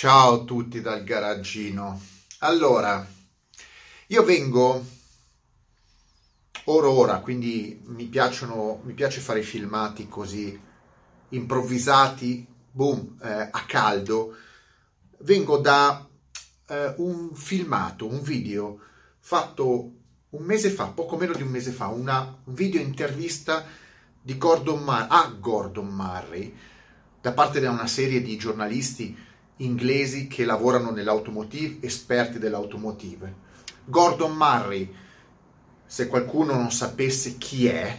Ciao a tutti dal garagino. Allora, io vengo ora ora, quindi mi piacciono, mi piace fare filmati così improvvisati, boom, eh, a caldo. Vengo da eh, un filmato, un video fatto un mese fa, poco meno di un mese fa, una un video intervista di Gordon Mar- a Gordon Murray da parte di una serie di giornalisti inglesi che lavorano nell'automotive, esperti dell'automotive. Gordon Murray, se qualcuno non sapesse chi è,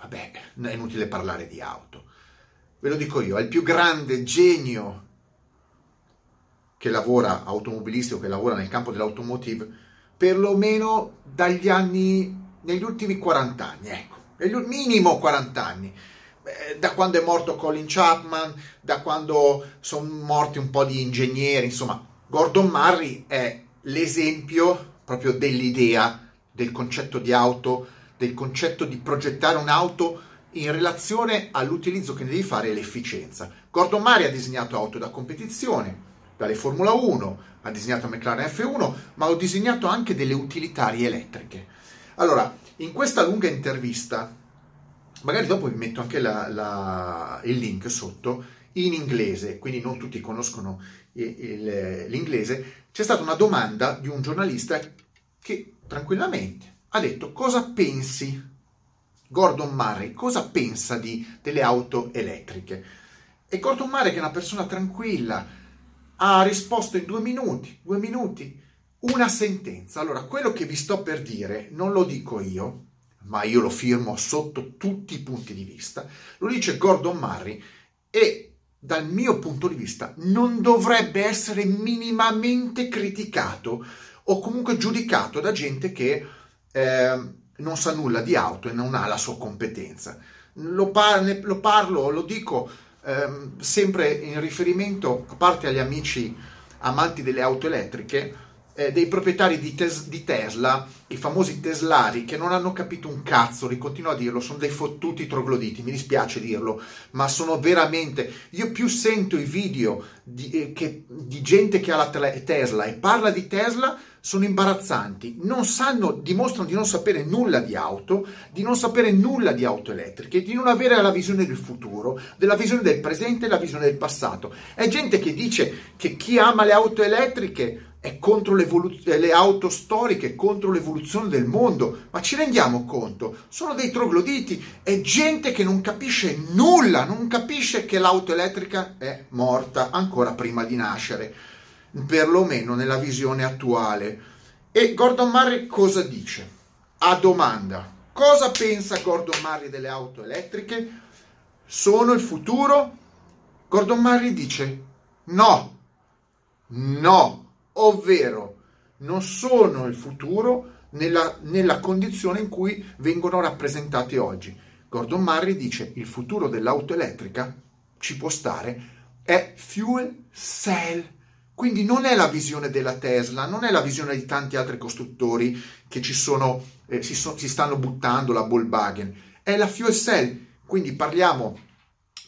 vabbè, è inutile parlare di auto. Ve lo dico io, è il più grande genio che lavora automobilistico, che lavora nel campo dell'automotive, perlomeno dagli anni, negli ultimi 40 anni, ecco, minimo 40 anni da quando è morto Colin Chapman, da quando sono morti un po' di ingegneri, insomma, Gordon Murray è l'esempio proprio dell'idea, del concetto di auto, del concetto di progettare un'auto in relazione all'utilizzo che ne devi fare e l'efficienza. Gordon Murray ha disegnato auto da competizione, dalle Formula 1, ha disegnato McLaren F1, ma ha disegnato anche delle utilitarie elettriche. Allora, in questa lunga intervista magari dopo vi metto anche la, la, il link sotto in inglese, quindi non tutti conoscono il, il, l'inglese, c'è stata una domanda di un giornalista che tranquillamente ha detto cosa pensi Gordon Murray, cosa pensa di, delle auto elettriche? E Gordon Murray, che è una persona tranquilla, ha risposto in due minuti, due minuti, una sentenza. Allora, quello che vi sto per dire non lo dico io, ma io lo firmo sotto tutti i punti di vista, lo dice Gordon Murray e dal mio punto di vista non dovrebbe essere minimamente criticato o comunque giudicato da gente che eh, non sa nulla di auto e non ha la sua competenza. Lo, par- lo parlo, lo dico eh, sempre in riferimento, a parte agli amici amanti delle auto elettriche, eh, dei proprietari di, tes- di, Tesla, i famosi teslari, che non hanno capito un cazzo, ricontinuo a dirlo, sono dei fottuti trogloditi, mi dispiace dirlo, ma sono veramente... Io più sento i video di, eh, che, di gente che ha la Tesla e parla di Tesla, sono imbarazzanti, non sanno, dimostrano di non sapere nulla di auto, di non sapere nulla di auto elettriche, di non avere la visione del futuro, della visione del presente e la visione del passato. È gente che dice che chi ama le auto elettriche è contro le auto storiche, contro l'evoluzione del mondo, ma ci rendiamo conto? Sono dei trogloditi, è gente che non capisce nulla, non capisce che l'auto elettrica è morta ancora prima di nascere, perlomeno nella visione attuale. E Gordon Murray cosa dice? A domanda, cosa pensa Gordon Murray delle auto elettriche? Sono il futuro? Gordon Murray dice no, no ovvero non sono il futuro nella, nella condizione in cui vengono rappresentati oggi. Gordon Murray dice il futuro dell'auto elettrica ci può stare, è fuel cell. Quindi non è la visione della Tesla, non è la visione di tanti altri costruttori che ci sono, eh, si, so, si, stanno buttando la Volkswagen, è la fuel cell. Quindi parliamo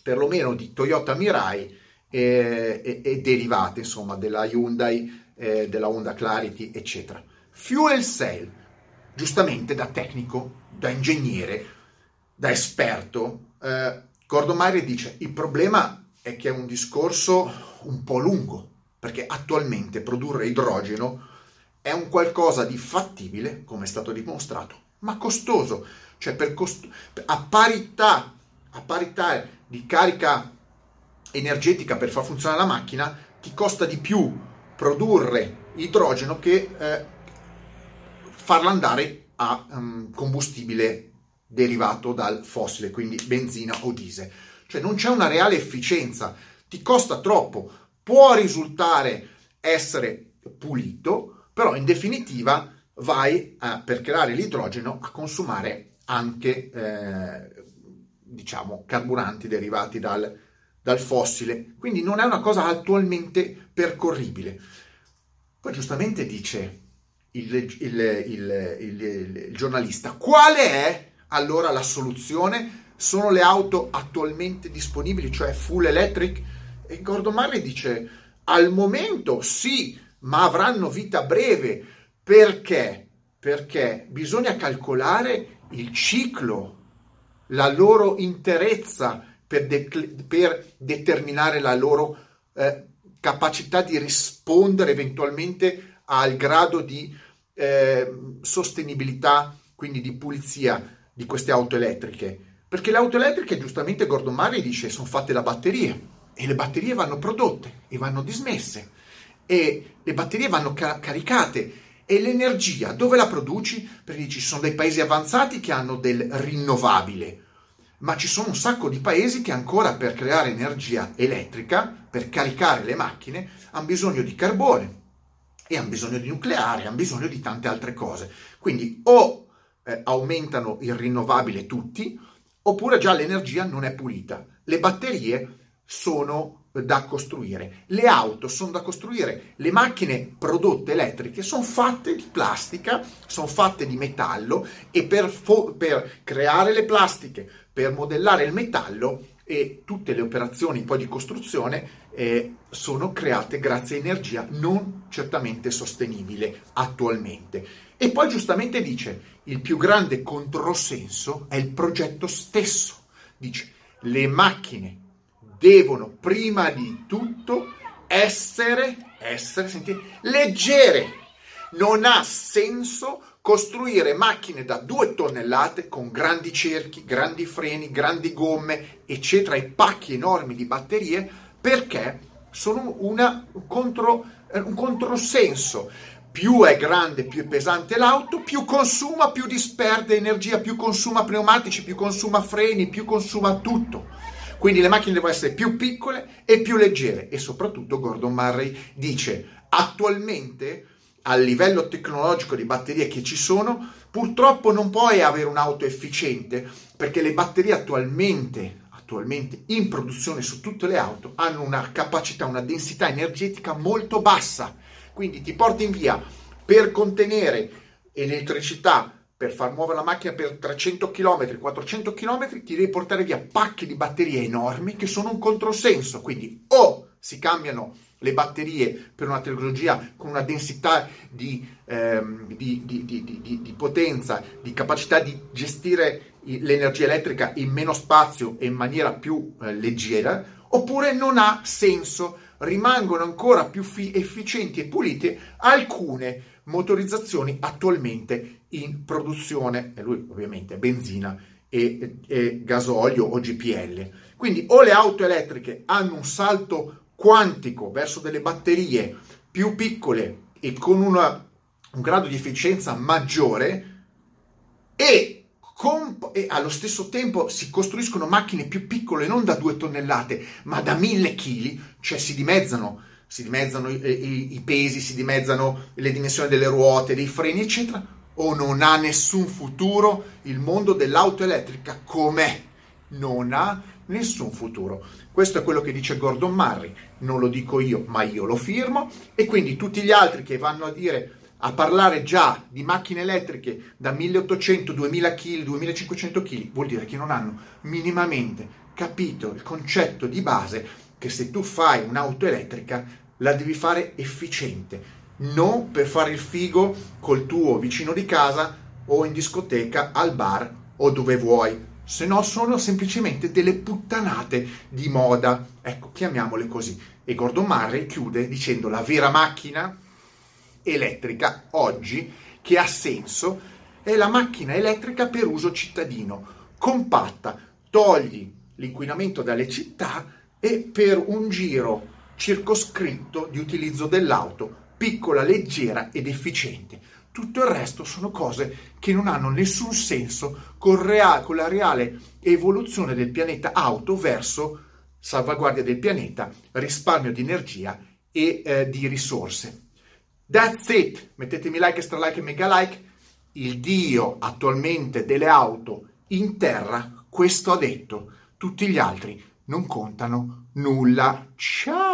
perlomeno di Toyota Mirai e, e, e derivate, insomma, della Hyundai eh, della Honda Clarity, eccetera. Fuel cell, giustamente da tecnico, da ingegnere, da esperto, eh, Gordon Murray dice il problema è che è un discorso un po' lungo, perché attualmente produrre idrogeno è un qualcosa di fattibile, come è stato dimostrato, ma costoso, cioè per cost- a parità, a parità di carica energetica per far funzionare la macchina, ti costa di più produrre idrogeno che eh, farla andare a um, combustibile derivato dal fossile, quindi benzina o diesel. Cioè non c'è una reale efficienza, ti costa troppo, può risultare essere pulito, però in definitiva vai a, per creare l'idrogeno a consumare anche eh, diciamo carburanti derivati dal, dal fossile, quindi non è una cosa attualmente percorribile. Poi giustamente dice il, il, il, il, giornalista, qual è allora la soluzione? Sono le auto attualmente disponibili, cioè full electric? E Gordon Murray dice, Al momento sì, ma avranno vita breve. Perché? Perché bisogna calcolare il ciclo, la loro interezza per, de- per determinare la loro eh, capacità di rispondere eventualmente al grado di eh, sostenibilità, quindi di pulizia di queste auto elettriche. Perché le auto elettriche, giustamente Gordon Murray dice, sono fatte da batterie e le batterie vanno prodotte e vanno dismesse e le batterie vanno ca- caricate e l'energia dove la produci? Perché ci sono dei paesi avanzati che hanno del rinnovabile, ma ci sono un sacco di paesi che ancora per creare energia elettrica, per caricare le macchine, hanno bisogno di carbone e hanno bisogno di nucleare, hanno bisogno di tante altre cose. Quindi o eh, aumentano il rinnovabile tutti, oppure già l'energia non è pulita. Le batterie sono da costruire, le auto sono da costruire, le macchine prodotte elettriche sono fatte di plastica, sono fatte di metallo e per, fo- per creare le plastiche, per modellare il metallo e tutte le operazioni poi di costruzione eh, sono create grazie a energia non certamente sostenibile attualmente. E poi giustamente dice, il più grande controsenso è il progetto stesso. Dice, le macchine devono prima di tutto essere, essere sentite, leggere. Non ha senso costruire macchine da due tonnellate con grandi cerchi, grandi freni, grandi gomme, eccetera, e pacchi enormi di batterie perché sono una, un, contro, un controsenso. Più è grande, più è pesante l'auto, più consuma, più disperde energia, più consuma pneumatici, più consuma freni, più consuma tutto. Quindi le macchine devono essere più piccole e più leggere e soprattutto Gordon Murray dice attualmente a livello tecnologico di batterie che ci sono, purtroppo non puoi avere un'auto efficiente perché le batterie attualmente, attualmente in produzione su tutte le auto hanno una capacità, una densità energetica molto bassa. Quindi ti porti in via per contenere elettricità per far muovere la macchina per 300 km, 400 km, ti devi portare via pacchi di batterie enormi che sono un controsenso. Quindi o si cambiano le batterie per una tecnologia con una densità di, ehm, di, di, di, potenza, di capacità di gestire l'energia elettrica in meno spazio e in maniera più eh, leggera, oppure non ha senso, rimangono ancora più fi- efficienti e pulite alcune motorizzazioni attualmente in produzione, e lui ovviamente benzina e, e gasolio o GPL. Quindi o le auto elettriche hanno un salto quantico verso delle batterie più piccole e con una, un grado di efficienza maggiore e, comp- e, allo stesso tempo si costruiscono macchine più piccole non da due tonnellate ma da mille chili, cioè si dimezzano si dimezzano i, i, i, pesi, si dimezzano le dimensioni delle ruote, dei freni, eccetera, o non ha nessun futuro il mondo dell'auto elettrica com'è? Non ha nessun futuro. Questo è quello che dice Gordon Murray, non lo dico io, ma io lo firmo e quindi tutti gli altri che vanno a dire a parlare già di macchine elettriche da 1800, 2000 kg, 2500 kg, vuol dire che non hanno minimamente capito il concetto di base che se tu fai un'auto elettrica la devi fare efficiente, non per fare il figo col tuo vicino di casa o in discoteca, al bar o dove vuoi. Se no sono semplicemente delle puttanate di moda. Ecco, chiamiamole così. E Gordon Murray chiude dicendo la vera macchina elettrica oggi che ha senso è la macchina elettrica per uso cittadino, compatta, togli l'inquinamento dalle città e per un giro circoscritto di utilizzo dell'auto, piccola, leggera ed efficiente. Tutto il resto sono cose che non hanno nessun senso con, rea- con la reale evoluzione del pianeta auto verso salvaguardia del pianeta, risparmio di energia e eh, di risorse. That's it! Mettetemi like, extra like e mega like. Il dio attualmente delle auto in terra, questo ha detto. Tutti gli altri non contano nulla. Ciao!